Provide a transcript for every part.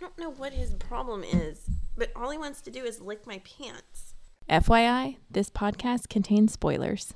I don't know what his problem is, but all he wants to do is lick my pants. FYI, this podcast contains spoilers.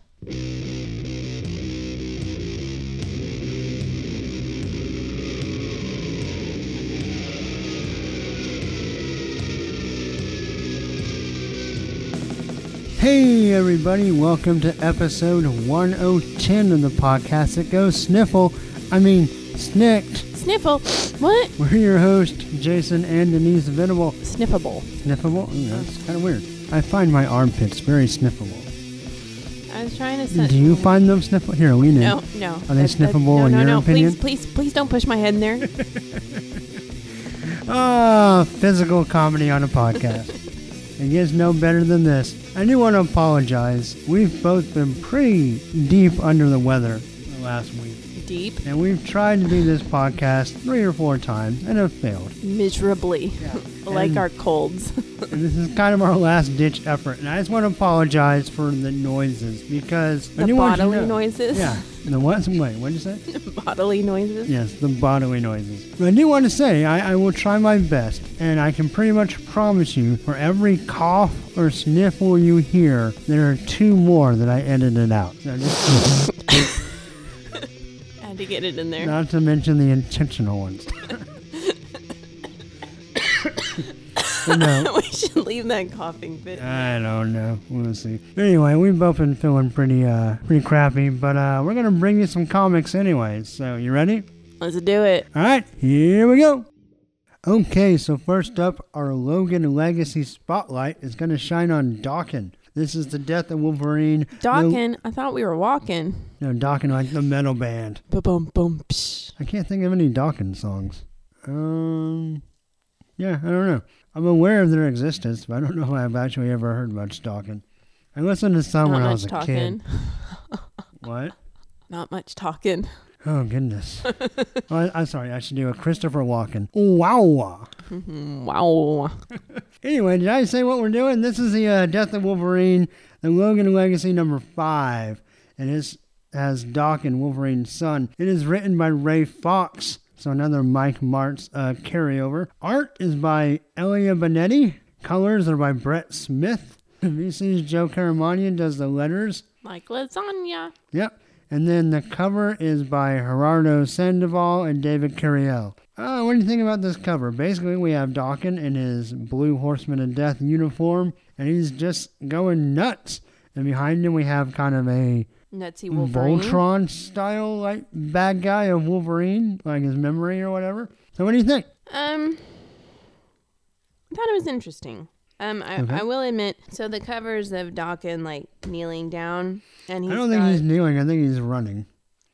Hey, everybody, welcome to episode 1010 of the podcast that goes sniffle. I mean, SNIKT. Sniffle. What? We're your host, Jason and Denise Venable. Sniffable. Sniffable? Mm, that's kind of weird. I find my armpits very sniffable. I was trying to. Do you find them sniffable? Here, lean in. No, no. Are they That- that- sniffable no, in no, your no. opinion? Please, please, please don't push my head in there. Ah, physical comedy on a podcast. it gets no better than this. I do want to apologize. We've both been pretty deep under the weather the last week. Deep. And we've tried to do this podcast three or four times and have failed. Miserably. like And- our colds. And this is kind of our last ditch effort. And I just want to apologize for the noises because the want you bodily know- noises. Yeah. And the what? Wait, what did you say? bodily noises. Yes, the bodily noises. But I do want to say I, I will try my best, and I can pretty much promise you for every cough or sniffle you hear, there are two more that I edited out. So just, to get it in there. not to mention the intentional ones. No, we should leave that coughing bit. I don't know. We'll see. Anyway, we've both been feeling pretty, uh, pretty crappy, but uh, we're gonna bring you some comics anyway. So you ready? Let's do it. All right, here we go. Okay, so first up, our Logan Legacy Spotlight is gonna shine on Dawkin. This is the death of Wolverine. Dawkin, I thought we were walking. No, no Dawkin like the metal band. Bum. Psh. I can't think of any Dawkins songs. Um, yeah, I don't know. I'm aware of their existence, but I don't know if I've actually ever heard much Dawkin. I listened to some Not when I was a talking. kid. What? Not much talking. Oh goodness. oh, I, I'm sorry. I should do a Christopher Walken. Wow. Wow. Anyway, did I say what we're doing? This is the uh, Death of Wolverine, the Logan Legacy number five, and it has Doc and Wolverine's son. It is written by Ray Fawkes, so another Mike Marts uh, carryover. Art is by Elia Bonetti. Colors are by Brett Smith. VC's Joe Caramagna does the letters. Like lasagna. Yep. And then the cover is by Gerardo Sandoval and David Curiel. Uh, what do you think about this cover? Basically, we have Dawkins in his Blue Horseman of Death uniform, and he's just going nuts. And behind him, we have kind of a Nutsy Wolverine. Voltron style, like bad guy of Wolverine, like his memory or whatever. So, what do you think? Um, I thought it was interesting. Um, I, Okay. I will admit, so the covers of Dawkins like kneeling down, and he's I don't think got- he's kneeling. I think he's running.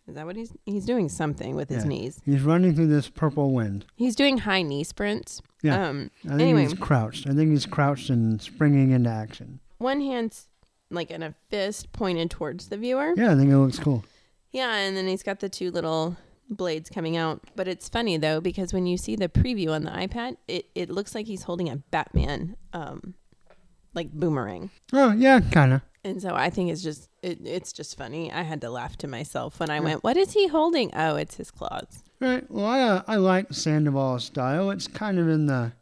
is that what he's he's doing something with his Yeah. knees. He's running through this purple wind. He's doing high knee sprints. Yeah. Um. I think Anyway. he's crouched. I think he's crouched and springing into action. One hand's like in a fist pointed towards the viewer. Yeah, I think it looks cool. Yeah, and then he's got the two little blades coming out. But it's funny though because when you see the preview on the iPad, it, it looks like he's holding a Batman um like boomerang. Oh, yeah, kind of. And so I think it's just it, it's just funny. I had to laugh to myself when I went, "What is he holding?" Oh, it's his claws. Right. Well, I uh, I like Sandoval's style. It's kind of in the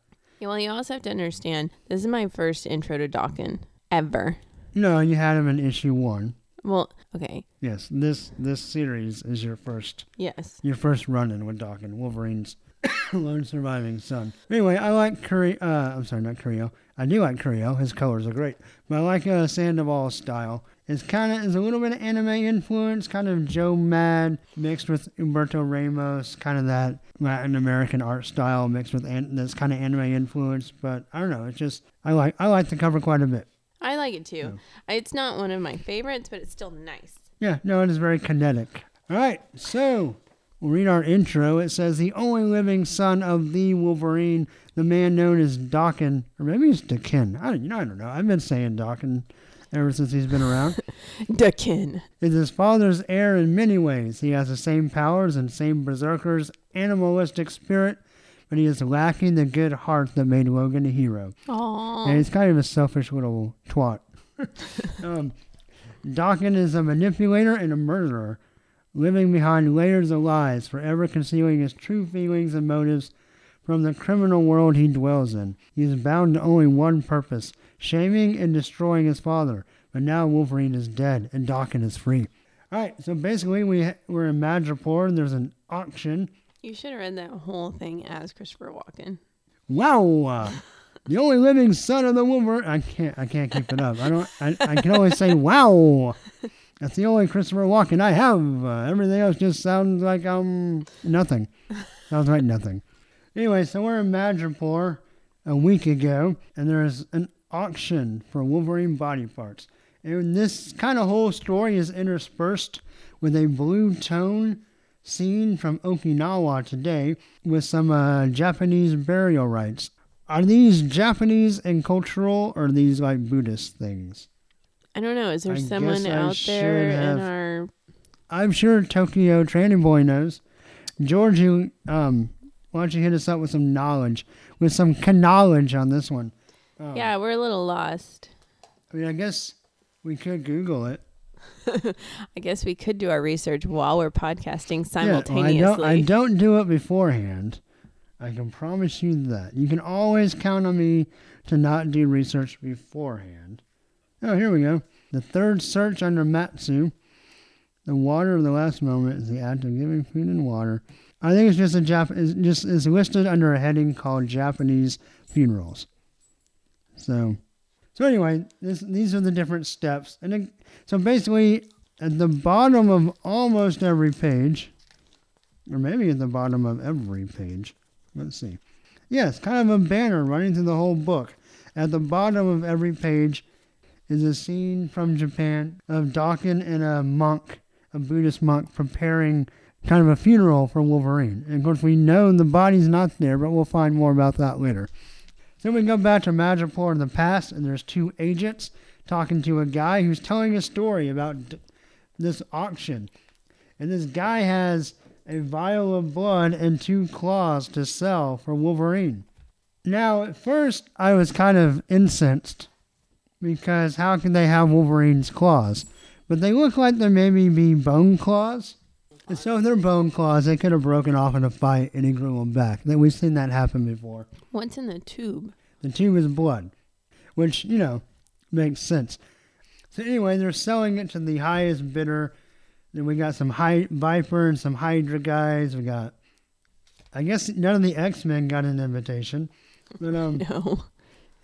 Yeah, well, you also have to understand this is my first intro to Dawkins ever. no. You had him in issue one. Well, okay, Yes. This this series is your first yes, your first run in with Dawkins, Wolverine's lone surviving son. Anyway, I like Curry. Uh, I'm sorry, not Curio. I do like Curio. His colors are great, but I like uh, Sandoval's style. It's kind of is a little bit of anime influence, kind of Joe Mad mixed with Humberto Ramos, kind of that Latin American art style mixed with an- that's kind of anime influence. But I don't know. It's just I like I like the cover quite a bit. I like it too. It's not one of my favorites, but it's still nice. Yeah, no, it is very kinetic. All right, so we'll read our intro. It says the only living son of the Wolverine, the man known as Dawkin, or maybe it's Dakin. I don't, you know, I don't know. I've been saying Dawkin ever since he's been around. Dakin. is his father's heir in many ways. He has the same powers and same berserker's animalistic spirit, but he is lacking the good heart that made Logan a hero. Aww. And he's kind of a selfish little twat. um, Dawkins is a manipulator and a murderer, living behind layers of lies, forever concealing his true feelings and motives from the criminal world he dwells in. He is bound to only one purpose shaming and destroying his father. But now Wolverine is dead and Daken is free. All right, so basically we we're in Madripoor and there's an auction. You should have read that whole thing as Christopher Walken. Wow, uh, the only living son of the Wolverine. I can't I can't keep it up. I don't. I, I can only say wow. That's the only Christopher Walken I have. Uh, everything else just sounds like um nothing. Sounds like nothing. Anyway, so we're in Madripoor a week ago, and there's an auction for Wolverine body parts. And this kind of whole story is interspersed with a blue tone scene from Okinawa today with some uh, Japanese burial rites. Are these Japanese and cultural, or are these like Buddhist things? I don't know. Is there I someone out there have- in our? I'm sure Tokyo Tranny Boy knows. Georgie, um, why don't you hit us up with some knowledge, with some knowledge on this one? Oh. Yeah, we're a little lost. I mean, I guess we could Google it. I guess we could do our research while we're podcasting Yeah, well, simultaneously. I don't. I don't do it beforehand. I can promise you that. You can always count on me to not do research beforehand. Oh, here we go. The third search under Matsu. The water of the last moment is the act of giving food and water. I think it's just a Jap. Is just is listed under a heading called Japanese funerals. So, so anyway, this, these are the different steps, and so basically, at the bottom of almost every page, or maybe at the bottom of every page. Let's see. Yes, kind of a banner running through the whole book. At the bottom of every page is a scene from Japan of Daken and a monk, a Buddhist monk, preparing kind of a funeral for Wolverine. And of course, we know the body's not there, but we'll find more about that later. Then we go back to Madripoor in the past, and there's two agents talking to a guy who's telling a story about this auction. And this guy has a vial of blood and two claws to sell for Wolverine. Now, at first, I was kind of incensed because how can they have Wolverine's claws? But they look like they maybe be bone claws. And so their bone claws, they could have broken off in a fight and he grew them back. That We've seen that happen before. What's in the tube? The tube is blood, which, you know, makes sense. So anyway, they're selling it to the highest bidder. Then we got some high Viper and some Hydra guys. We got, I guess none of the X Men got an invitation, but um. No.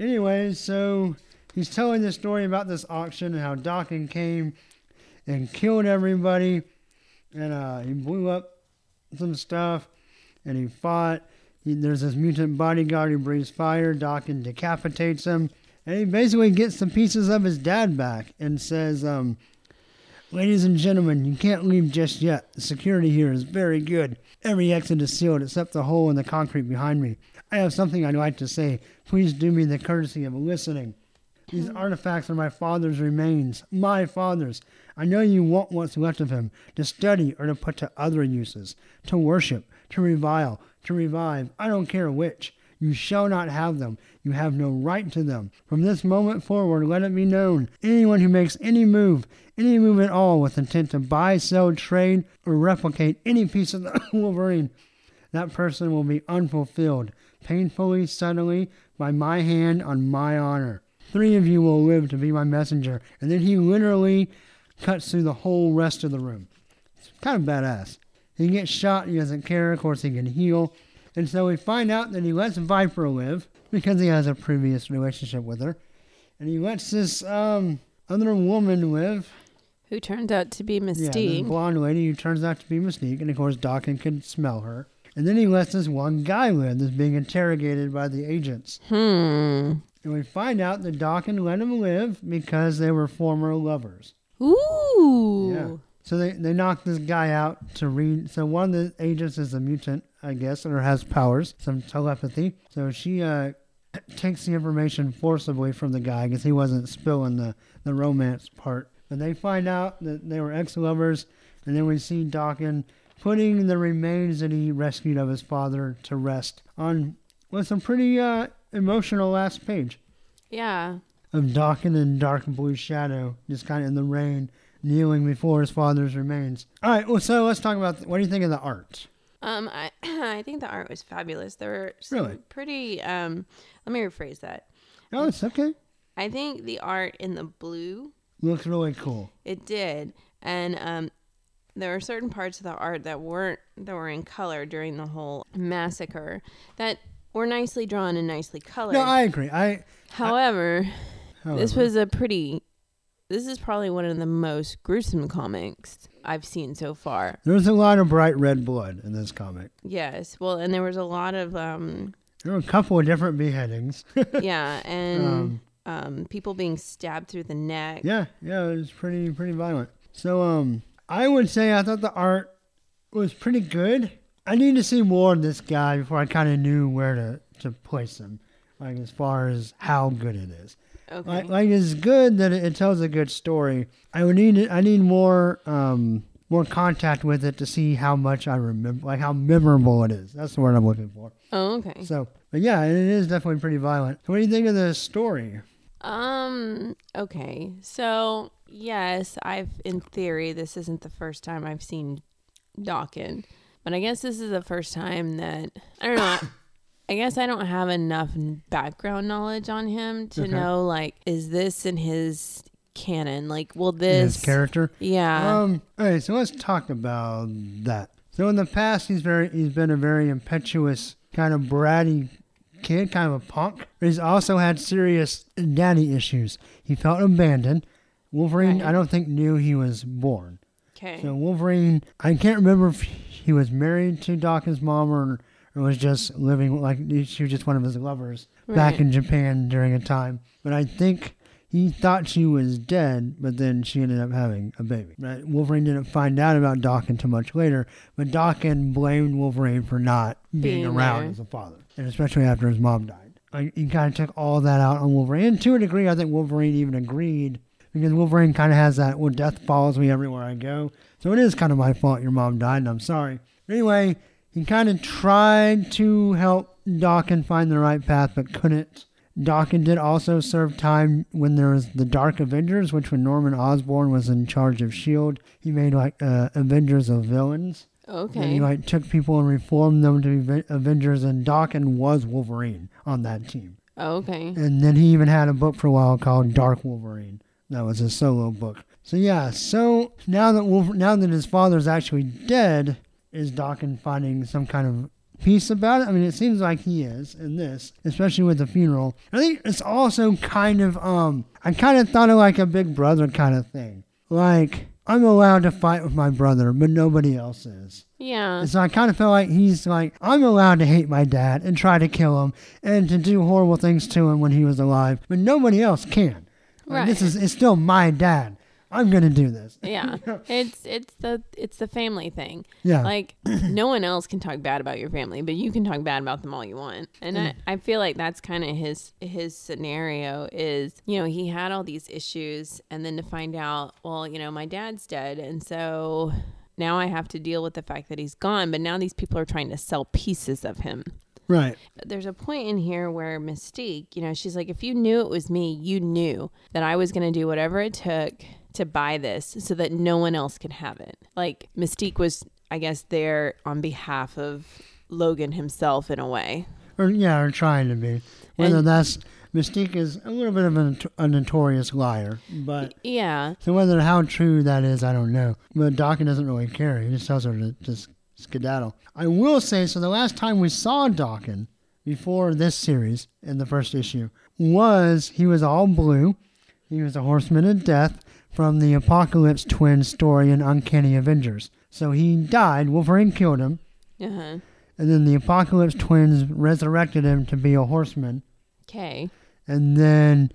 Anyway, so he's telling the story about this auction and how Daken came and killed everybody, and uh, he blew up some stuff, and he fought. He, there's this mutant bodyguard who breathes fire. Daken decapitates him, and he basically gets the pieces of his dad back and says, um, Ladies and gentlemen, you can't leave just yet. The security here is very good. Every exit is sealed except the hole in the concrete behind me. I have something I'd like to say. Please do me the courtesy of listening. These mm-hmm. artifacts are my father's remains. My father's. I know you want what's left of him to study or to put to other uses, to worship, to revile, to revive. I don't care which. You shall not have them. You have no right to them. From this moment forward, let it be known anyone who makes any move, any move at all with intent to buy, sell, trade, or replicate any piece of the Wolverine, that person will be unfulfilled, painfully, suddenly, by my hand on my honor. Three of you will live to be my messenger. And then he literally cuts through the whole rest of the room. It's kind of badass. He gets shot, he doesn't care, of course he can heal. And so we find out that he lets Viper live because he has a previous relationship with her. And he lets this um, other woman live. Who turns out to be Yeah, this Mystique? blonde lady who turns out to be Mystique. And of course, Dawkins can smell her. And then he lets this one guy live that's being interrogated by the agents. hmm. And we find out that Dawkins let him live because they were former lovers. Ooh. Yeah. So they, they knock this guy out to read. So one of the agents is a mutant, I guess, or has powers, some telepathy. So she uh, takes the information forcibly from the guy because he wasn't spilling the, the romance part. But they find out that they were ex lovers. And then we see Dawkins putting the remains that he rescued of his father to rest on what's a pretty uh, emotional last page Yeah. of Dawkins in dark blue shadow, just kind of in the rain, kneeling before his father's remains. All right, well, so let's talk about what do you think of the art? Um, I I think the art was fabulous. There were some Really? pretty. Um, let me rephrase that. Oh, it's okay. I think the art in the blue Looks really cool. it did, and um, there were certain parts of the art that weren't that were in color during the whole massacre that were nicely drawn and nicely colored. No, I agree. I. However, this however, was a pretty. This is probably one of the most gruesome comics I've seen so far. There's a lot of bright red blood in this comic. Yes, well, and there was a lot of um, There were a couple of different beheadings. yeah, and Um, um, people being stabbed through the neck. yeah, yeah, it was pretty pretty violent. So um, I would say I thought the art was pretty good. I need to see more of this guy before I kind of knew where to to place him, like as far as how good it is. Okay. Like, like it's good that it, it tells a good story. I would need I need more um more contact with it to see how much I remember, like how memorable it is. That's the word I'm looking for. oh, okay. So, but yeah, it is definitely pretty violent. So what do you think of the story? Um. Okay. So yes, I've in theory this isn't the first time I've seen Dawkins, but I guess this is the first time that I don't know. I guess I don't have enough background knowledge on him to Okay. know like is this in his canon? Like, will this His character. Yeah. Um. All right. So let's talk about that. So in the past, he's very he's been a very impetuous kind of bratty kid, kind of a punk. But he's also had serious daddy issues. He felt abandoned. Wolverine, Right. I don't think knew he was born. Okay. So Wolverine, I can't remember if he was married to Dawkins' mom or, or was just living like she was just one of his lovers back in Japan during a time. But I think he thought she was dead, but then she ended up having a baby. Right? Wolverine didn't find out about Dawkins until much later, but Dawkins blamed Wolverine for not being, Being around there. as a father, and especially after his mom died. Like, he kind of took all that out on Wolverine. And to a degree, I think Wolverine even agreed because Wolverine kind of has that, well, death follows me everywhere I go. So it is kind of my fault your mom died, and I'm sorry. Anyway, he kind of tried to help Dawkins find the right path, but couldn't. Dawkins did also serve time when there was the Dark Avengers, which when Norman Osborn was in charge of S.H.I.E.L.D., he made like uh, Avengers of villains. Okay. And he like took people and reformed them to be Avengers, and Dawkins was Wolverine on that team. okay. And then he even had a book for a while called Dark Wolverine. That was a solo book. So yeah, so now that Wolver- now that his father's actually dead, is Dawkins finding some kind of peace about it? I mean, it seems like he is in this, especially with the funeral. I think it's also kind of um, I kind of thought of like a big brother kind of thing. Like I'm allowed to fight with my brother, but nobody else is. Yeah. And so I kind of feel like he's like, I'm allowed to hate my dad and try to kill him and to do horrible things to him when he was alive, but nobody else can. Like, This is it's still my dad. I'm gonna do this. yeah. It's it's the it's the family thing. Yeah. Like no one else can talk bad about your family, but you can talk bad about them all you want. And I, I feel like that's kind of his his scenario is, you know, he had all these issues and then to find out, well, you know, my dad's dead and so now I have to deal with the fact that he's gone, but now these people are trying to sell pieces of him. Right. There's a point in here where Mystique, you know, she's like, if you knew it was me, you knew that I was going to do whatever it took to buy this so that no one else could have it. Like, Mystique was, I guess, there on behalf of Logan himself in a way. Or yeah, or trying to be. Whether And- that's Mystique is a little bit of a, a notorious liar, but Yeah. so whether how true that is, I don't know. But Dawkins doesn't really care. He just tells her to just skedaddle. I will say, so the last time we saw Dawkins before this series in the first issue was he was all blue. He was a horseman of death from the Apocalypse Twin story in Uncanny Avengers. So he died. Wolverine killed him, Uh-huh. and then the Apocalypse Twins resurrected him to be a horseman. Okay. And then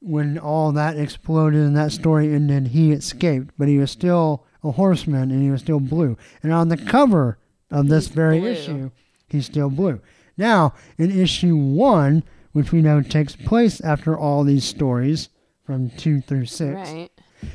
when all that exploded and that story ended, he escaped, but he was still a horseman and he was still blue. And on the cover of this very blue. issue, he's still blue. Now, in issue one, which we know takes place after all these stories from two through six, Right.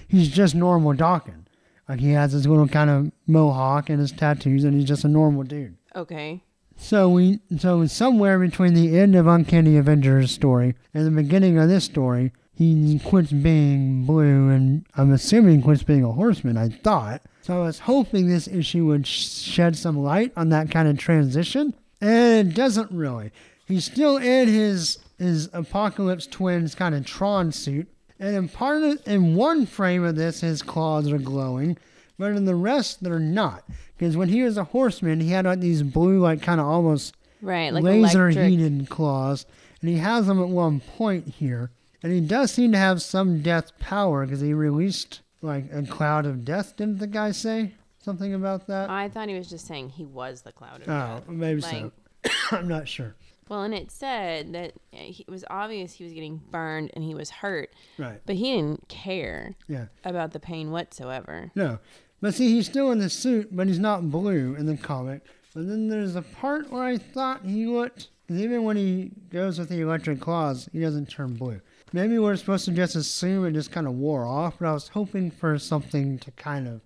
he's just normal Dawkins. Like he has his little kind of mohawk and his tattoos, and he's just a normal dude. Okay. So we so somewhere between the end of Uncanny Avengers story and the beginning of this story, he quits being blue, and I'm assuming quits being a horseman. I thought so. I was hoping this issue would shed some light on that kind of transition, and it doesn't really. He's still in his his Apocalypse Twins kind of Tron suit, and in part of, in one frame of this, his claws are glowing, but in the rest, they're not. Because when he was a horseman, he had like these blue, like kind of almost Right, like laser electric. heated claws, and he has them at one point here. And he does seem to have some death power because he released like a cloud of death. Didn't the guy say something about that? I thought he was just saying he was the cloud of oh, death. maybe like- so. I'm not sure. Well, and it said that it was obvious he was getting burned and he was hurt, Right. but he didn't care Yeah. about the pain whatsoever. No. But see, he's still in the suit, but he's not blue in the comic. But then there's a part where I thought he looked. even when he goes with the electric claws, he doesn't turn blue. Maybe we're supposed to just assume it just kind of wore off, but I was hoping for something to kind of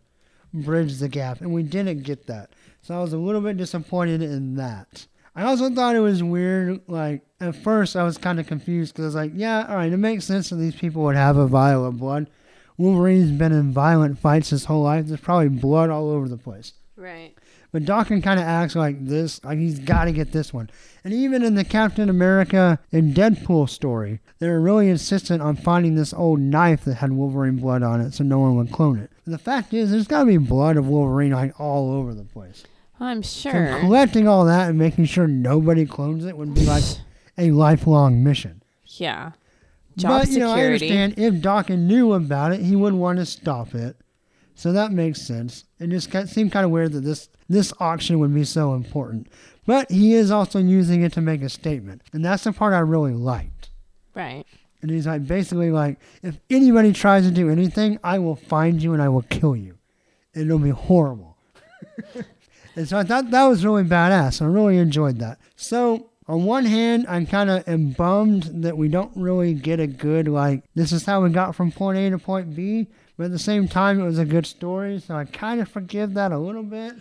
bridge the gap, and we didn't get that. So I was a little bit disappointed in that. I also thought it was weird. Like at first, I was kind of confused because I was like, "Yeah, all right, it makes sense that these people would have a vial of blood." Wolverine's been in violent fights his whole life. There's probably blood all over the place. Right. But Dawkins kind of acts like this, like he's got to get this one. And even in the Captain America and Deadpool story, they were really insistent on finding this old knife that had Wolverine blood on it so no one would clone it. And the fact is, there's got to be blood of Wolverine like all over the place. I'm So sure. collecting all that and making sure nobody clones it would be like a lifelong mission. yeah. Job but you know, I understand if Dawkins knew about it, he wouldn't want to stop it. So that makes sense. It just seemed kind of weird that this this auction would be so important. But he is also using it to make a statement, and that's the part I really liked. Right. And he's like basically like, if anybody tries to do anything, I will find you and I will kill you. And it'll be horrible. and so I thought that was really badass. I really enjoyed that. So on one hand, I'm kind of bummed that we don't really get a good like this is how we got from point A to point B. But at the same time, it was a good story, so I kind of forgive that a little bit.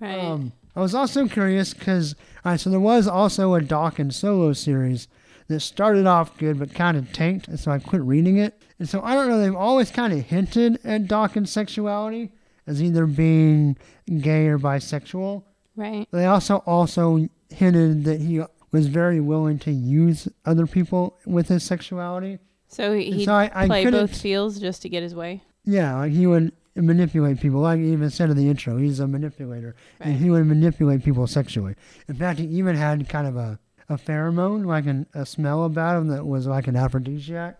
Right. Um, I was also curious because, all right, so there was also a Dawkins solo series that started off good but kind of tanked, and so I quit reading it. And so I don't know, they've always kind of hinted at Dawkins' sexuality as either being gay or bisexual. right. They also also hinted that he was very willing to use other people with his sexuality. So he so I, I play both fields just to get his way. Yeah, like he would manipulate people. Like he even said in the intro, he's a manipulator, and he would manipulate people sexually. In fact, he even had kind of a, a pheromone, like an, a smell about him that was like an aphrodisiac.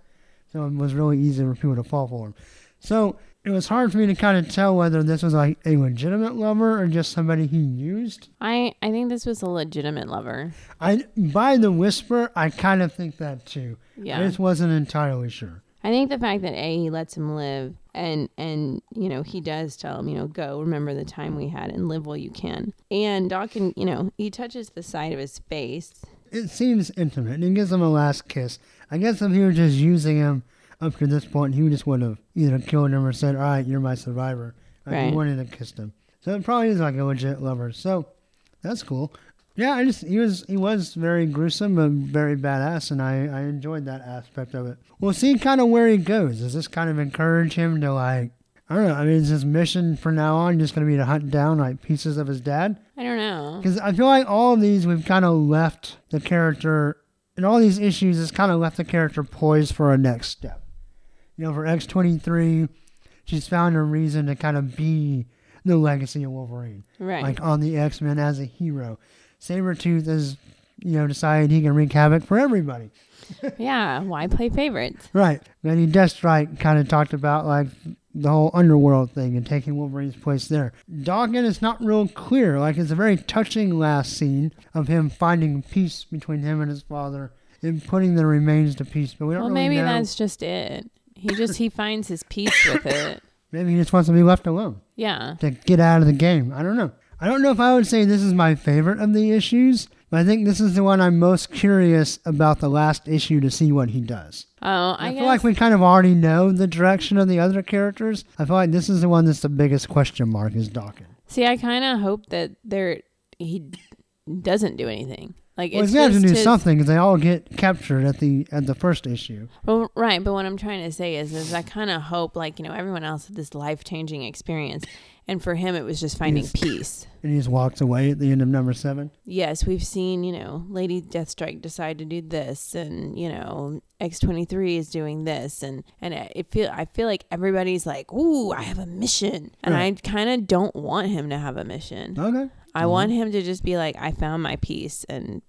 So it was really easy for people to fall for him. So it was hard for me to kind of tell whether this was like a legitimate lover or just somebody he used. I I think this was a legitimate lover. I by the whisper, I kind of think that too. Yeah, I just wasn't entirely sure. I think the fact that A he lets him live and and you know he does tell him you know go remember the time we had and live while you can and Doc Dawkins you know he touches the side of his face it seems intimate and he gives him a last kiss. I guess if he were just using him up to this point, he just would have either killed him or said, All right, you're my survivor. Like Right. he wouldn't have kissed him. So it probably is like a legit lover. So that's cool. Yeah, I just he was he was very gruesome but very badass and I, I enjoyed that aspect of it. We'll see kind of where he goes. Does this kind of encourage him to like I don't know, I mean is his mission from now on just gonna be to hunt down like pieces of his dad? I don't know Because I feel like all of these we've kind of left the character, and all these issues has kind of left the character poised for a next step. You know, for X twenty three, she's found a reason to kind of be the legacy of Wolverine, right like on the X Men as a hero. Sabretooth has, you know, decided he can wreak havoc for everybody. yeah why play favorites Right. Lady Deathstrike kind of talked about like the whole underworld thing and taking Wolverine's place there. Dawkins is not real clear. Like it's a very touching last scene of him finding peace between him and his father and putting the remains to peace. But we don't well really maybe know. that's just it he just he finds his peace with it Maybe he just wants to be left alone yeah to get out of the game. I don't know. I don't know if I would say this is my favorite of the issues, but I think this is the one I'm most curious about the last issue to see what he does. oh I, I, feel like we kind of already know the direction of the other characters. I feel like this is the one that's the biggest question mark is Dawkins. see I kind of hope that there he doesn't do anything Like Well, it's he's got to do his- something 'cause they all get captured at the at the first issue. Well, right, but what I'm trying to say is, is I kind of hope, like you know, everyone else had this life changing experience, and for him, it was just finding peace. And he just walks away at the end of number seven. Yes, we've seen, you know, Lady Deathstrike decide to do this, and you know, X twenty three is doing this, and and it feel I feel like everybody's like, "Ooh, I have a mission," and Right. I kind of don't want him to have a mission. Okay. I want him to just be like, "I found my peace," and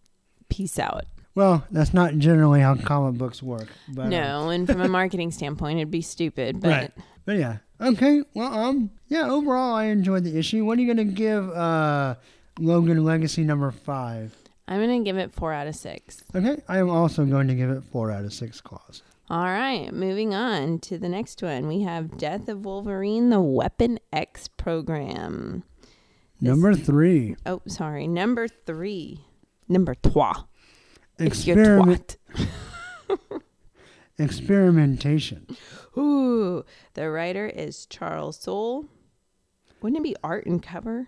peace out. Well, that's not generally how comic books work. But, no, um, and from a marketing standpoint, it'd be stupid, but. Right. But yeah. Okay. Well, um, yeah. Overall, I enjoyed the issue. What are you gonna give uh Logan Legacy number five? I'm gonna give it four out of six. Okay. I am also going to give it four out of six claws. All right, moving on to the next one. We have Death of Wolverine, the Weapon X program. This- Number three. Oh, sorry, number three. Number trois. Experiment. experimentation. Ooh, the writer is Charles Soule. Wouldn't it be art and cover?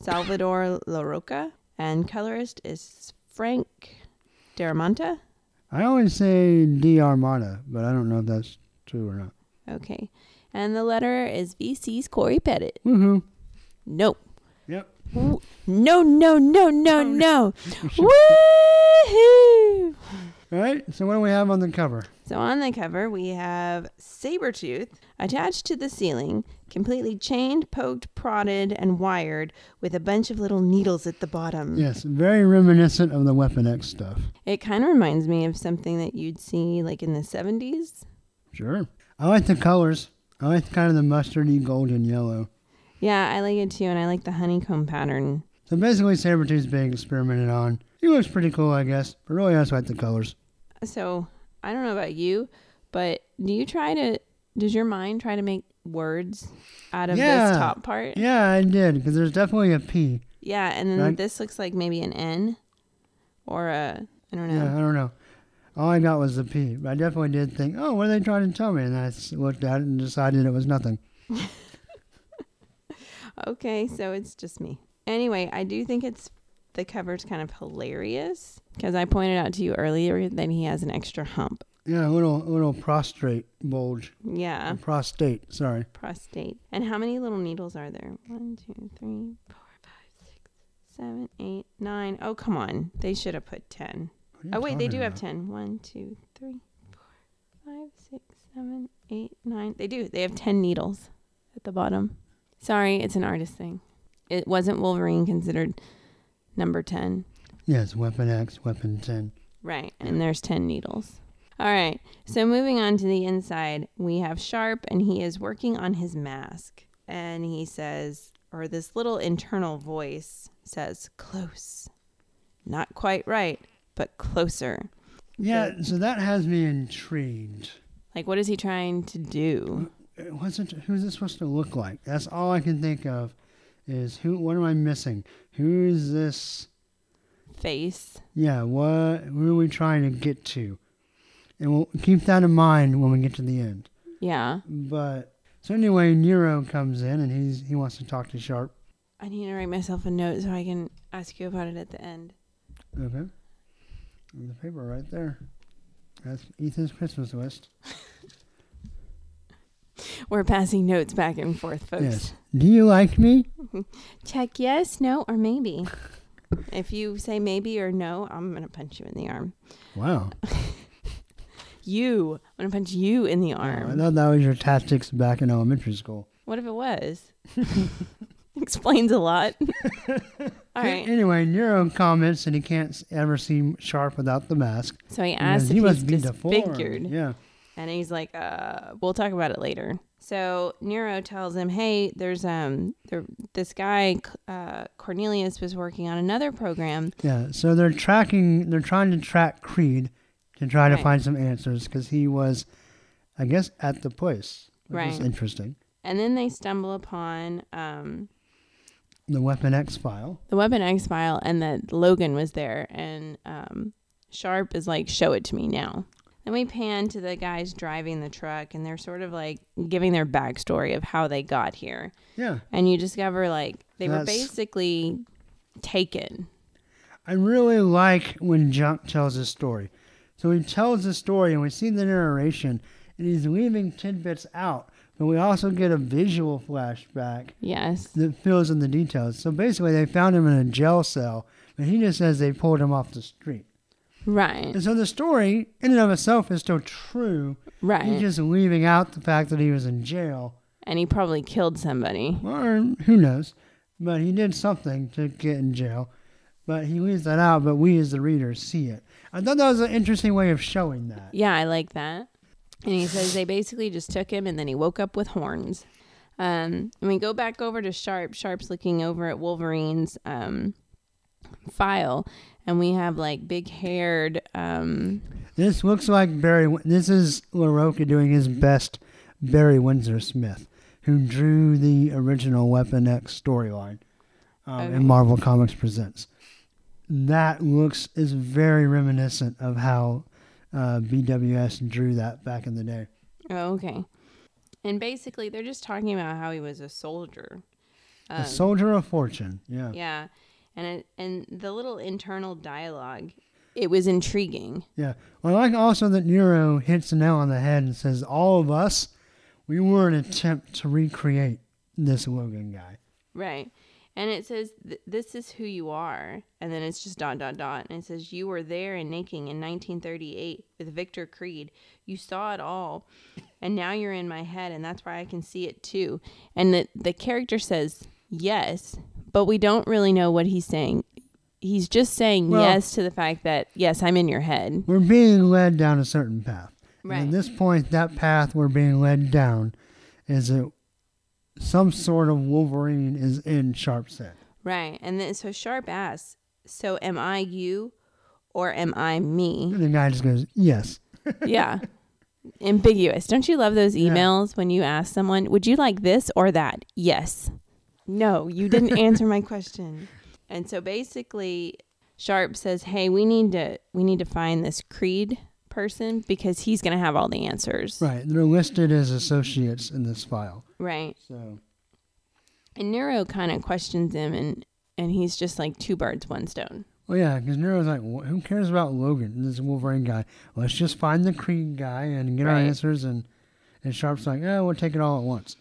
Salvador Larroca. And colorist is Frank D'Armata. I always say D Armada, but I don't know if that's true or not. Okay. And the letter is VC's Cory Petit. Woohoo. No. Yep. No, no, no, no, oh, no. Woohoo! All right. So what do we have on the cover? So on the cover, we have Sabretooth attached to the ceiling, completely chained, poked, prodded, and wired with a bunch of little needles at the bottom. Yes, very reminiscent of the Weapon X stuff. It kind of reminds me of something that you'd see like in the 70s. Sure. I like the colors. I like kind of the mustardy golden yellow. Yeah, I like it too, and I like the honeycomb pattern. So basically, Sabretooth's being experimented on. He looks pretty cool, I guess, but really I just like the colors. So I don't know about you, but do you try to, does your mind try to make words out of Yeah. this top part? Yeah, I did, because there's definitely a P. Yeah, and then Right. this looks like maybe an N or a I don't know. Yeah, I don't know. All I got was the P, but I definitely did think, oh, what are they trying to tell me? And I looked at it and decided it was nothing. Okay, so it's just me. Anyway, I do think it's the cover's kind of hilarious because I pointed out to you earlier that he has an extra hump. Yeah, a little, a little prostrate bulge. Yeah, Prostate, sorry. prostate. And how many little needles are there? One, two, three, four, five, six, seven, eight, nine. Oh, come on. They should have put 10. What are you Oh, wait, they do have about? 10. One, two, three, four, five, six, seven, eight, nine. They do. They have 10 needles at the bottom. Sorry, it's an artist thing. It wasn't Wolverine considered number 10. Yes, Weapon X, Weapon 10. Right, and there's 10 needles. All right, so moving on to the inside, we have Sharp, and he is working on his mask. And he says, or this little internal voice says, close. Not quite right, but closer. Yeah, so that has me intrigued. Like, what is he trying to do? Uh, What's it, who's it supposed to look like? That's all I can think of is who, what am I missing? Who is this? Face. Yeah, what, who are we trying to get to? And we'll keep that in mind when we get to the end. Yeah. But, so anyway, Nero comes in and he's, he wants to talk to Sharp. I need to write myself a note so I can ask you about it at the end. Okay. And the paper right there. That's Ethan's Christmas list. We're passing notes back and forth, folks. Yes. Do you like me? Check yes, no, or maybe. if you say maybe or no, I'm going to punch you in the arm. Wow. You. I'm going to punch you in the Oh, I arm. thought that was your tactics back in elementary school. What if it was? Explains a lot. All right. Anyway, Nero comments that he can't ever seem Sharp without the mask. So he asks he if must he's be deformed. Yeah. And he's like, uh, we'll talk about it later. So Nero tells him, hey, there's um, there, this guy, uh, Cornelius, was working on another program. Yeah. So they're tracking, they're trying to track Creed to try to find some answers because he was, I guess, at the place. Which is Right. interesting. And then they stumble upon um, The Weapon X file. the Weapon X file and that Logan was there. And um, Sharp is like, show it to me now. Then we pan to the guys driving the truck, and they're sort of like giving their backstory of how they got here. Yeah. And you discover like they were basically taken. I really like when Junk tells his story. So he tells the story, and we see the narration, and he's leaving tidbits out. But we also get a visual flashback Yes. that fills in the details. So basically, they found him in a jail cell, but he just says they pulled him off the street. Right. And so the story, in and of itself, is still true. Right. He's just leaving out the fact that he was in jail, And he probably killed somebody. or who knows. But he did something to get in jail. But he leaves that out, but we as the readers see it. I thought that was an interesting way of showing that. Yeah, I like that. And he says they basically just took him and then he woke up with horns. Um, and we go back over to Sharp. Sharp's looking over at Wolverine's um, file, and we have like big haired. Um, This looks like Barry. This is Larroca doing his best Barry Windsor Smith, who drew the original Weapon X storyline um, Okay. in Marvel Comics Presents. That looks is very reminiscent of how uh, BWS drew that back in the day. oh, okay. And basically, they're just talking about how he was a soldier. A soldier of fortune. Yeah. Yeah, and and the little internal dialogue, it was intriguing. Yeah. Well, I like also that Nero hits the nail on the head and says, "All of us, we were an attempt to recreate this Logan guy." Right. And it says, This is who you are. And then it's just dot, dot, dot. And it says, You were there in Nanking in 1938 with Victor Creed. You saw it all. And now you're in my head. And that's why I can see it too. And the, the character says, Yes. But we don't really know what he's saying. He's just saying Well- yes to the fact that, Yes, I'm in your head. We're being led down a certain path. And Right. at this point, that path we're being led down is that some sort of Wolverine is in Sharp's head. Right. And then so Sharp asks, So am I you or am I me? And the guy just goes, "Yes." yeah. Ambiguous. Don't you love those Yeah. emails when you ask someone, would you like this or that? Yes. No, you didn't answer my question. And so basically Sharp says, "Hey, we need to we need to find this Creed person because he's going to have all the answers." Right. They're listed as associates in this file. Right. So And Nero kind of questions him and and he's just like two birds one stone. Well, yeah, because Nero's like, who cares about Logan, this Wolverine guy? Let's just find the Creed guy and get our answers. And and Sharp's like, oh, we'll take it all at once.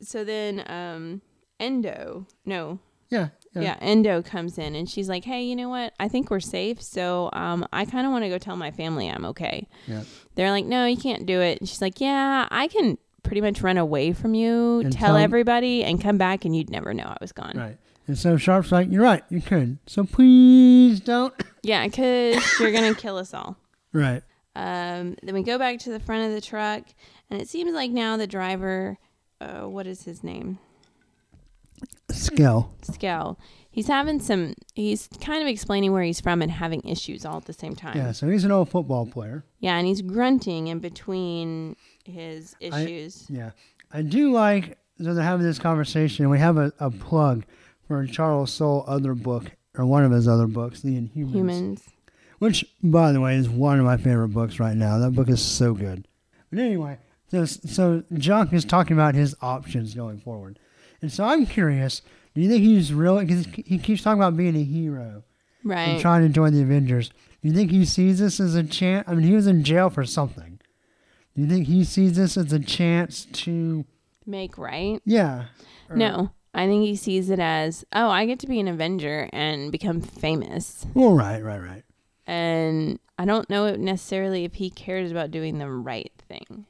So then um Endo, no, Yeah, yeah. Endo comes in and she's like, "Hey, you know what? I think we're safe. So, um, I kind of want to go tell my family I'm okay." Yeah. They're like, "No, you can't do it." And she's like, "Yeah, I can pretty much run away from you, And tell tell- everybody, and come back, and you'd never know I was gone." right. And so Sharp's like, you're right, you could. So please don't. Yeah, because you're gonna kill us all. right. Um, then we go back to the front of the truck, and it seems like now the driver, uh, what is his name? Skell. Skell. He's having some. He's kind of explaining where he's from and having issues all at the same time. Yeah, so he's an old football player. Yeah, and he's grunting in between his I- issues. Yeah. I do like, so they're having this conversation, and we have a, a plug for Charles Soule other book, or one of his other books, The Inhumans. Humans. Which, by the way, is one of my favorite books right now. That book is so good. But anyway, so, so Junk is talking about his options going forward. And so I'm curious, do you think he's really, because he keeps talking about being a hero Right. and trying to join the Avengers. Do you think he sees this as a chance? I mean, he was in jail for something. Do you think he sees this as a chance to, Make right? yeah. or- No. I think he sees it as, oh, I get to be an Avenger and become famous. Well, right, right, right. And I don't know necessarily if he cares about doing the right thing.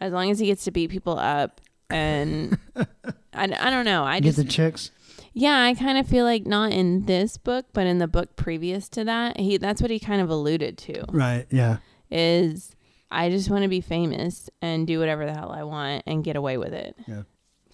As long as he gets to beat people up and I, I don't know. I Get just the chicks. Yeah, I kind of feel like not in this book, but in the book previous to that, he that's what he kind of alluded to Right, yeah. is I just want to be famous and do whatever the hell I want and get away with it. Yeah.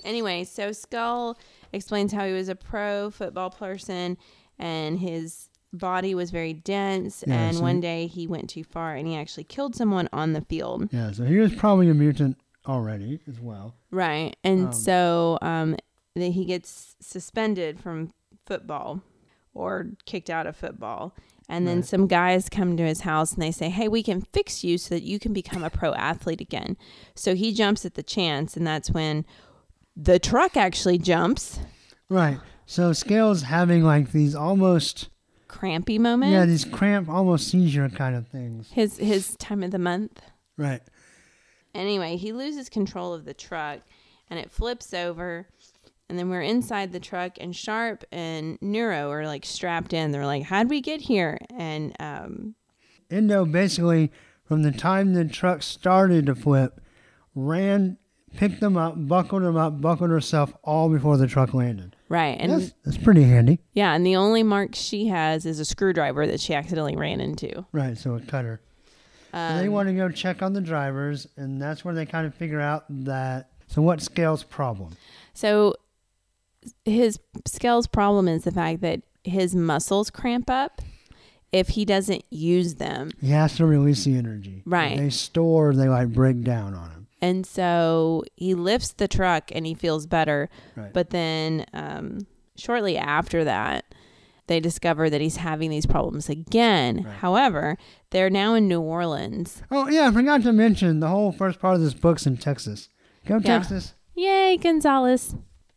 Anyway, so Skull explains how he was a pro football person and his body was very dense Yeah, and so one day he went too far and he actually killed someone on the field. Yeah, so he was probably a mutant already as well. Right. And Um, so um that he gets suspended from football or kicked out of football. And then Right. some guys come to his house and they say, "Hey, we can fix you so that you can become a pro athlete again." So he jumps at the chance and that's when the truck actually jumps. Right. So Scales having like these almost crampy moments. Yeah, these cramp, almost seizure kind of things. his his time of the month. Right. Anyway, he loses control of the truck and it flips over. And then we're inside the truck, and Sharp and Nero are like strapped in. They're like, How'd we get here? And um, Endo basically, from the time the truck started to flip, ran, picked them up, buckled them up, buckled herself all before the truck landed. right. And That's, that's pretty handy. yeah, and the only mark she has is a screwdriver that she accidentally ran into. Right, so it cut her. And they Um, want to go check on the drivers, and that's where they kind of figure out that. So, what's Skel's problem? So his Skel's problem is the fact that his muscles cramp up if he doesn't use them. He has to release the energy. Right. If they store, they like break down on him. And so he lifts the truck and he feels better. Right. But then um, shortly after that, they discover that he's having these problems again. Right. However, they're now in New Orleans. Oh, yeah, I forgot to mention the whole first part of this book's in Texas. Go, Yeah. Texas. Yay, Gonzales.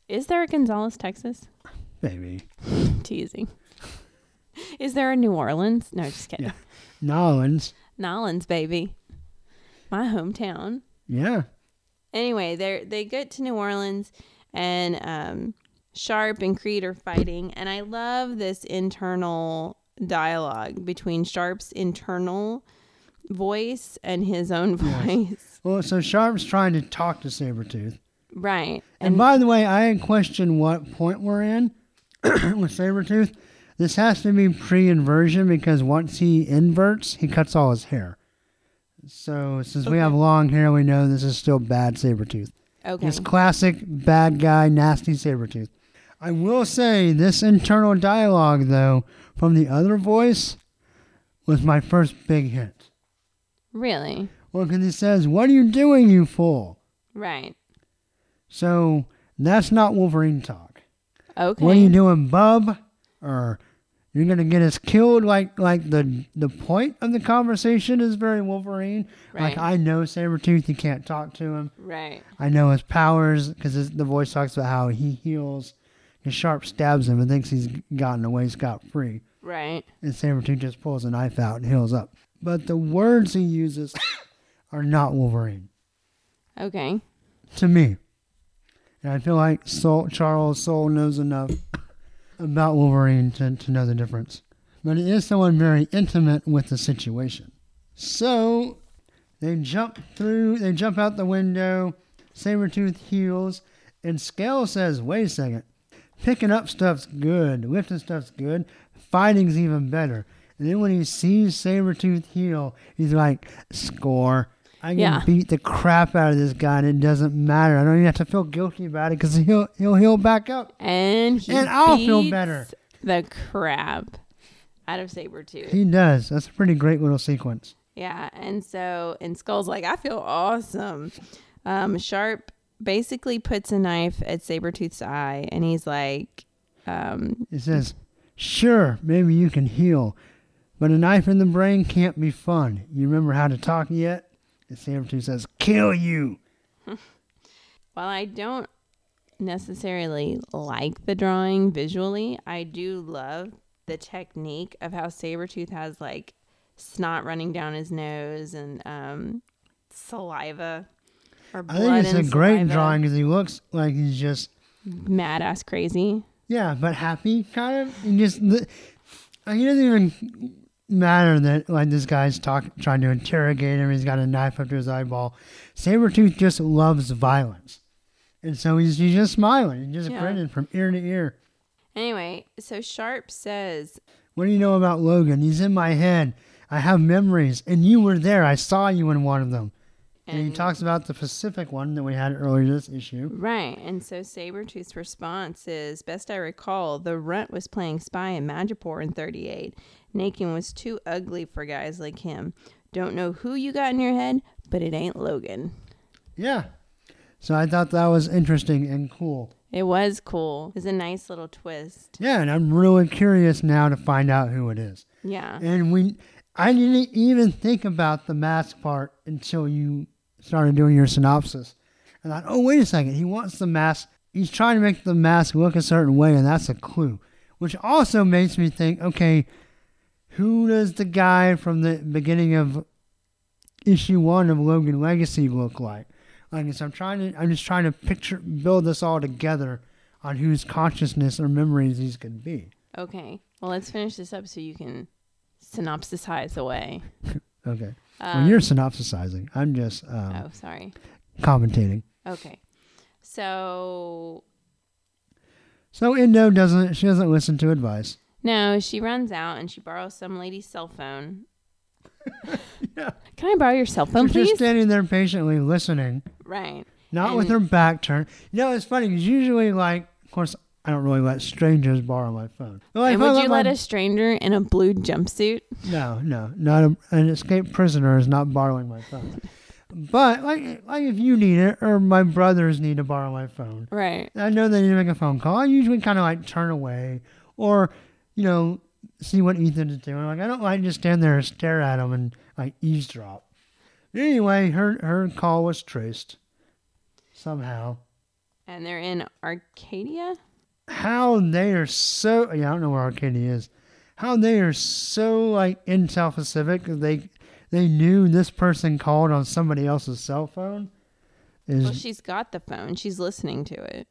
Is there a Gonzales, Texas? Maybe. Teasing. Is there a New Orleans? No, just kidding. Yeah. Nolans. Nolans, baby. My hometown. Yeah. Anyway, they they get to New Orleans and um, Sharp and Creed are fighting, and I love this internal dialogue between Sharp's internal voice and his own Yes. voice. Well, so Sharp's trying to talk to Sabretooth. Right. And, by the way, I question what point we're in with Sabretooth. This has to be pre inversion because once he inverts, he cuts all his hair. So, since we have long hair, we know this is still bad Sabretooth. okay. It's classic bad guy, nasty Sabretooth. I will say this internal dialogue, though, from the other voice was my first big hit. Really? Well, because he says, What are you doing, you fool? Right. So, that's not Wolverine talk. Okay. What are you doing, bub? Or you're gonna get us killed? Like, like the the point of the conversation is very Wolverine. Right. Like, I know Sabretooth, you can't talk to him. Right. I know his powers because the voice talks about how he heals. His sharp stabs him and thinks he's gotten away scot free. Right. And Sabretooth just pulls a knife out and heals up. But the words he uses are not Wolverine Okay. to me. And I feel like Soule, Charles Soule knows enough about Wolverine to, to know the difference. But he is someone very intimate with the situation. So they jump through, they jump out the window. Sabretooth heals. And Skel says, wait a second. Picking up stuff's good. Lifting stuff's good. Fighting's even better. And then when he sees Sabretooth heal, he's like, score. I can Yeah. beat the crap out of this guy and it doesn't matter. I don't even have to feel guilty about it because he'll, he'll heal back up. And he And I'll feel better. The crap out of Sabretooth. He does. That's a pretty great little sequence. Yeah, and so and Skel's like, I feel awesome. Um, Sharp basically puts a knife at Sabretooth's eye, and he's like, um, It says, Sure, maybe you can heal, but a knife in the brain can't be fun. You remember how to talk yet? And Sabretooth says, Kill you. while I don't necessarily like the drawing visually, I do love the technique of how Sabretooth has like snot running down his nose and um, saliva or I think it's a and great saliva. drawing because he looks like he's just, Mad ass crazy. yeah, but happy kind of. And just, the, he doesn't even matter that like this guy's talk, trying to interrogate him. He's got a knife up to his eyeball. Sabretooth just loves violence. And so he's, he's just smiling. He's just Yeah. grinning from ear to ear. Anyway, so Sharp says What do you know about Logan? He's in my head. I have memories, and you were there. I saw you in one of them. And, he talks about the Pacific one that we had earlier this issue. Right. And so Sabretooth's response is Best I recall, the runt was playing spy in Madripoor in 38. Nanking was too ugly for guys like him. Don't know who you got in your head, but it ain't Logan. Yeah. So I thought that was interesting and cool. It was cool. It was a nice little twist. Yeah, and I'm really curious now to find out who it is. Yeah. And we, I didn't even think about the mask part until you started doing your synopsis. And I thought, oh, wait a second. He wants the mask. He's trying to make the mask look a certain way, and that's a clue. which also makes me think, okay, who does the guy from the beginning of issue one of Logan Legacy look like? Like, so I'm trying to, I'm just trying to picture, build this all together on whose consciousness or memories these could be. Okay. Well, let's finish this up so you can synopsisize away. Okay. Um, well, you're synopsisizing. I'm just um, Oh, sorry. commentating. Okay. So So Indo doesn't, she doesn't listen to advice. no, she runs out and she borrows some lady's cell phone. Yeah. Can I borrow your cell phone, please? She's just standing there patiently listening. Right. Not with her back turned. You know, it's funny because usually, like, of course, I don't really let strangers borrow my phone. Like, and would you my- let a stranger in a blue jumpsuit? No, no, not a, an escaped prisoner is not borrowing my phone. But like, like if you need it or my brothers need to borrow my phone, Right. I know they need to make a phone call. I usually kind of like turn away or, you know, see what Ethan is doing. Like I don't like just stand there and stare at him and like eavesdrop. Anyway, her her call was traced somehow. And they're in Arcadia? How they are so yeah, I don't know where Arcadia is. How they are so like in South Pacific they they knew this person called on somebody else's cell phone. Is Well, she's got the phone. She's listening to it.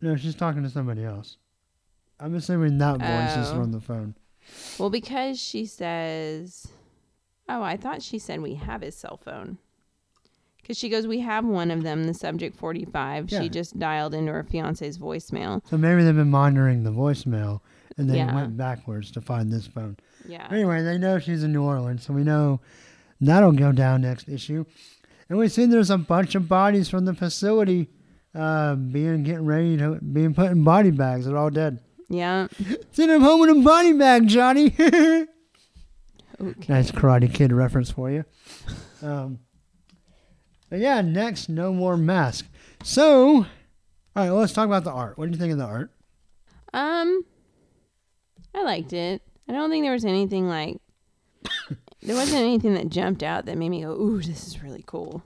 no, she's talking to somebody else. I'm assuming that voice is Oh. from the phone. Well, because she says, "Oh, I thought she said we have his cell phone." Because she goes, "We have one of them, the subject forty-five." Yeah. She just dialed into her fiance's voicemail. So maybe they've been monitoring the voicemail and then Yeah. went backwards to find this phone. Yeah. Anyway, they know she's in New Orleans, so we know that'll go down next issue. And we see there's a bunch of bodies from the facility uh, being getting ready to being put in body bags. They're all dead. Yeah. Send him home in a body bag, Johnny. Okay. nice Karate Kid reference for you. Um, but yeah, next, no more mask. So, all right, well, let's talk about the art. What do you think of the art? Um, I liked it. I don't think there was anything like. there wasn't anything that jumped out that made me go, "Ooh, this is really cool."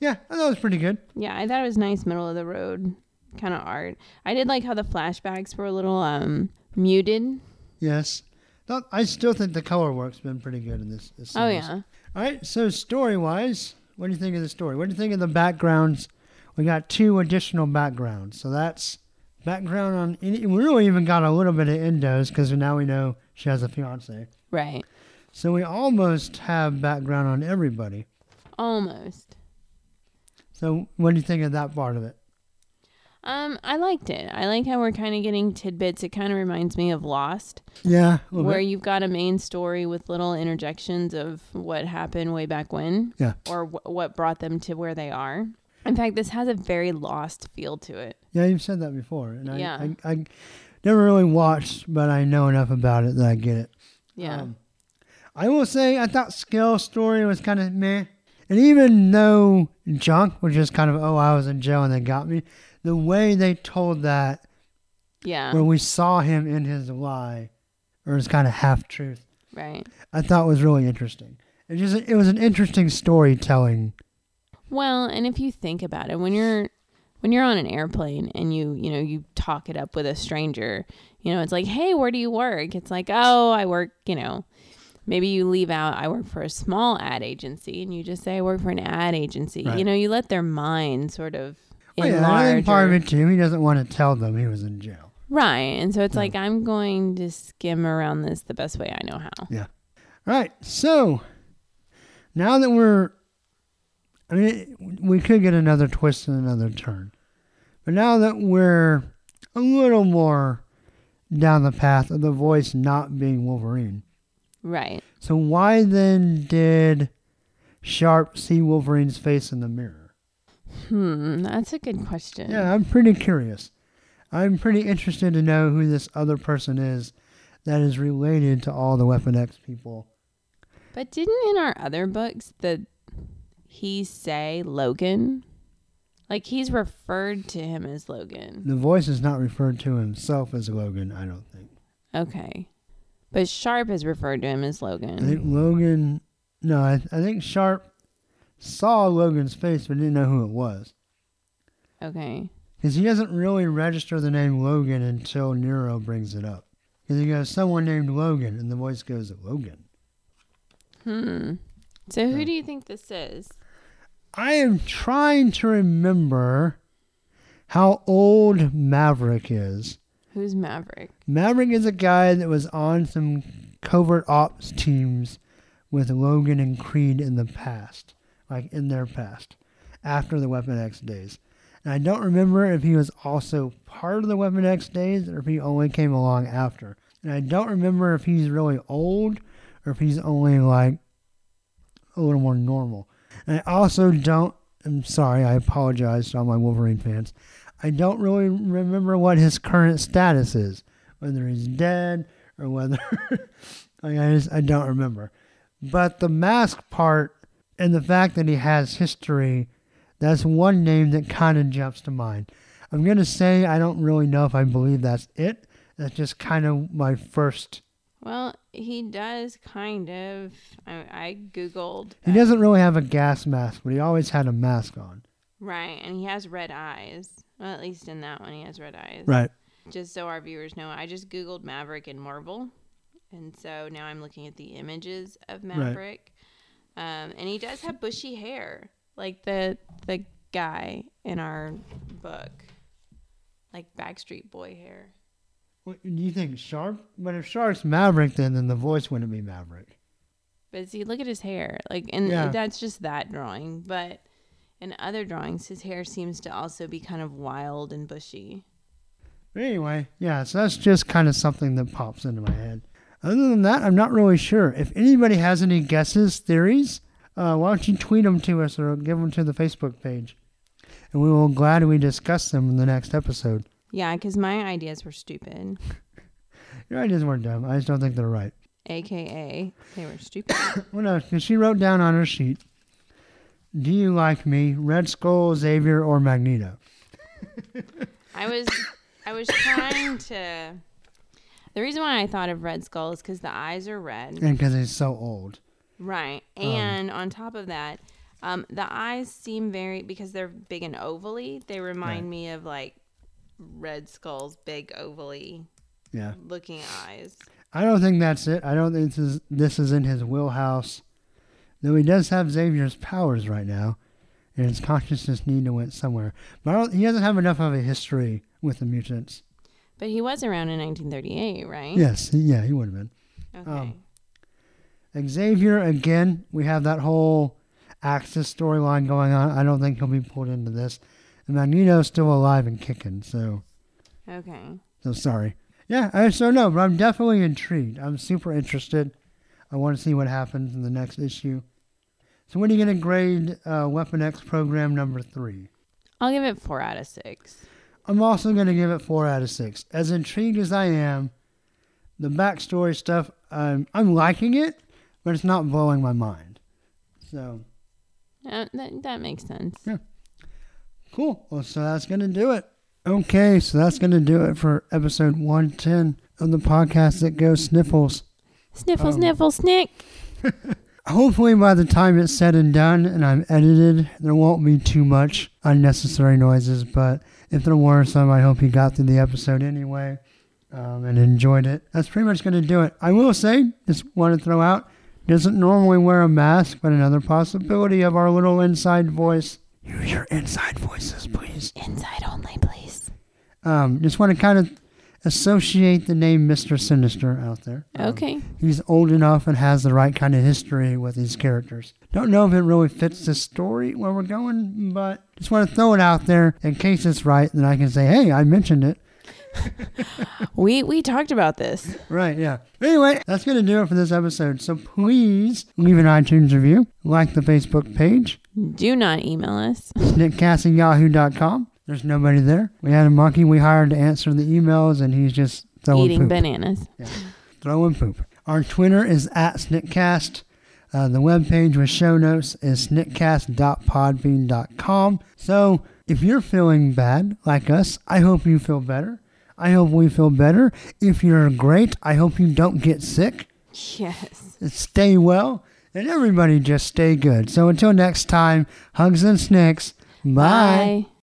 Yeah, I thought it was pretty good. Yeah, I thought it was nice, middle of the road kind of art. I did like how the flashbacks were a little um muted. Yes. I still think the color work's been pretty good in this. this Oh yeah. All right, so story wise, what do you think of the story? What do you think of the backgrounds? We got two additional backgrounds. So that's background on any. We really even got a little bit of Indo's because now we know she has a fiance. Right. So we almost have background on everybody. Almost. So what do you think of that part of it? Um, I liked it. I like how we're kind of getting tidbits. It kind of reminds me of Lost, Yeah, a where bit. you've got a main story with little interjections of what happened way back when. Yeah. Or wh- what brought them to where they are. In fact, this has a very Lost feel to it. Yeah, you've said that before, and I, Yeah. I, I never really watched, but I know enough about it that I get it. Yeah. Um, I will say I thought Skel's story was kind of meh. And even though Junk was just kind of, oh, I was in jail and they got me, the way they told that, yeah. where we saw him in his lie, or his kind of half truth, right. I thought was really interesting. It just it was an interesting storytelling. Well, and if you think about it, when you're when you're on an airplane and you you know you talk it up with a stranger, you know it's like, hey, where do you work? It's like, oh, I work. You know, maybe you leave out, I work for a small ad agency, and you just say I work for an ad agency. Right. You know, you let their mind sort of Oh, yeah, and I think part of it too, he doesn't want to tell them he was in jail. right, and so it's Yeah. like I'm going to skim around this the best way I know how. Yeah. All right, so now that we're, I mean, we could get another twist and another turn, but now that we're a little more down the path of the voice not being Wolverine, Right. so why then did Sharp see Wolverine's face in the mirror? Hmm, that's a good question. Yeah, I'm pretty curious. I'm pretty interested to know who this other person is that is related to all the Weapon X people. But didn't in our other books the he say Logan? Like he's referred to him as Logan. The voice is not referred to himself as Logan, I don't think. Okay. But Sharp is referred to him as Logan. I think Logan. No, I, I think Sharp saw Logan's face but didn't know who it was. Okay. Because he doesn't really register the name Logan until Nero brings it up. Because he goes, someone named Logan, and the voice goes, Logan. Hmm. So who do you think this is? I am trying to remember how old Maverick is. Who's Maverick? Maverick is a guy that was on some covert ops teams with Logan and Creed in the past, like in their past, after the Weapon X days. And I don't remember if he was also part of the Weapon X days or if he only came along after. And I don't remember if he's really old or if he's only like a little more normal. And I also don't, I'm sorry, I apologize to all my Wolverine fans. I don't really remember what his current status is, whether he's dead or whether. like I, just, I don't remember. But the mask part and the fact that he has history, that's one name that kind of jumps to mind. I'm going to say I don't really know if I believe that's it. That's just kind of my first. Well, he does kind of. I, I googled. He doesn't really have a gas mask, but he always had a mask on. Right, and he has red eyes. Well, at least in that one, he has red eyes. Right. Just so our viewers know, I just googled Maverick and Marvel, and so now I'm looking at the images of Maverick. Um, and he does have bushy hair, like the the guy in our book, like Backstreet Boy hair. What, do you think Sharp? But if Sharp's Maverick, then then the voice wouldn't be Maverick. But see, look at his hair. Like, and Yeah. that's just that drawing. But in other drawings, his hair seems to also be kind of wild and bushy. But anyway, yeah, so that's just kind of something that pops into my head. Other than that, I'm not really sure. If anybody has any guesses, theories, uh, why don't you tweet them to us or give them to the Facebook page? And we will gladly discuss them in the next episode. Yeah, because my ideas were stupid, Your ideas weren't dumb. I just don't think they're right. aka they were stupid. Well, no, 'cause she wrote down on her sheet, Do you like me, Red Skull, Xavier, or Magneto? I was I was trying to. The reason why I thought of Red Skull is because the eyes are red, And because he's so old. right? And on top of that, um, the eyes seem very because they're big and ovally. They remind Right. me of like Red Skull's big ovally Yeah. looking eyes. I don't think that's it. I don't think this is this is in his wheelhouse. Though he does have Xavier's powers right now, and his consciousness need to went somewhere. But I don't, he doesn't have enough of a history with the mutants. But he was around in 1938, right? Yes, yeah, he would have been. Okay. um, Xavier again. We have that whole Axis storyline going on. I don't think he'll be pulled into this. And Magneto's still alive and kicking. So, okay. so sorry. Yeah, I so no, but I'm definitely intrigued. I'm super interested. I want to see what happens in the next issue. So, when are you going to grade uh, Weapon X program number three? I'll give it four out of six. I'm also going to give it four out of six. As intrigued as I am, the backstory stuff, um, I'm liking it, but it's not blowing my mind. So, Uh, that, that makes sense. Yeah. cool. Well, so that's going to do it. Okay, so that's going to do it for episode 110 of the podcast that goes sniffles. Sniffle, Um, sniffle, snick. Hopefully, by the time it's said and done and I'm edited, there won't be too much unnecessary noises. But if there were some, I hope you got through the episode anyway um, and enjoyed it. That's pretty much going to do it. I will say, just want to throw out, doesn't normally wear a mask, but another possibility of our little inside voice. Use your inside voices, please. Inside only, please. Um, just want to kind of associate the name Mr. Sinister out there. Um, Okay. he's old enough and has the right kind of history with these characters. Don't know if it really fits the story where we're going, but just want to throw it out there in case it's right. Then I can say, hey, I mentioned it. We we talked about this. Right, yeah. Anyway, that's going to do it for this episode. So please leave an iTunes review, like the Facebook page, Do not email us. sniktcast at yahoo.com. There's nobody there. We had a monkey we hired to answer the emails, and he's just throwing Eating poop. bananas. throwing poop. Our Twitter is at sniktcast. Uh, the webpage with show notes is sniktcast.podbean.com. So if you're feeling bad like us, I hope you feel better. I hope we feel better. If you're great, I hope you don't get sick. Yes. Stay well. And everybody just stay good. So until next time, hugs and snicks. Bye. Bye.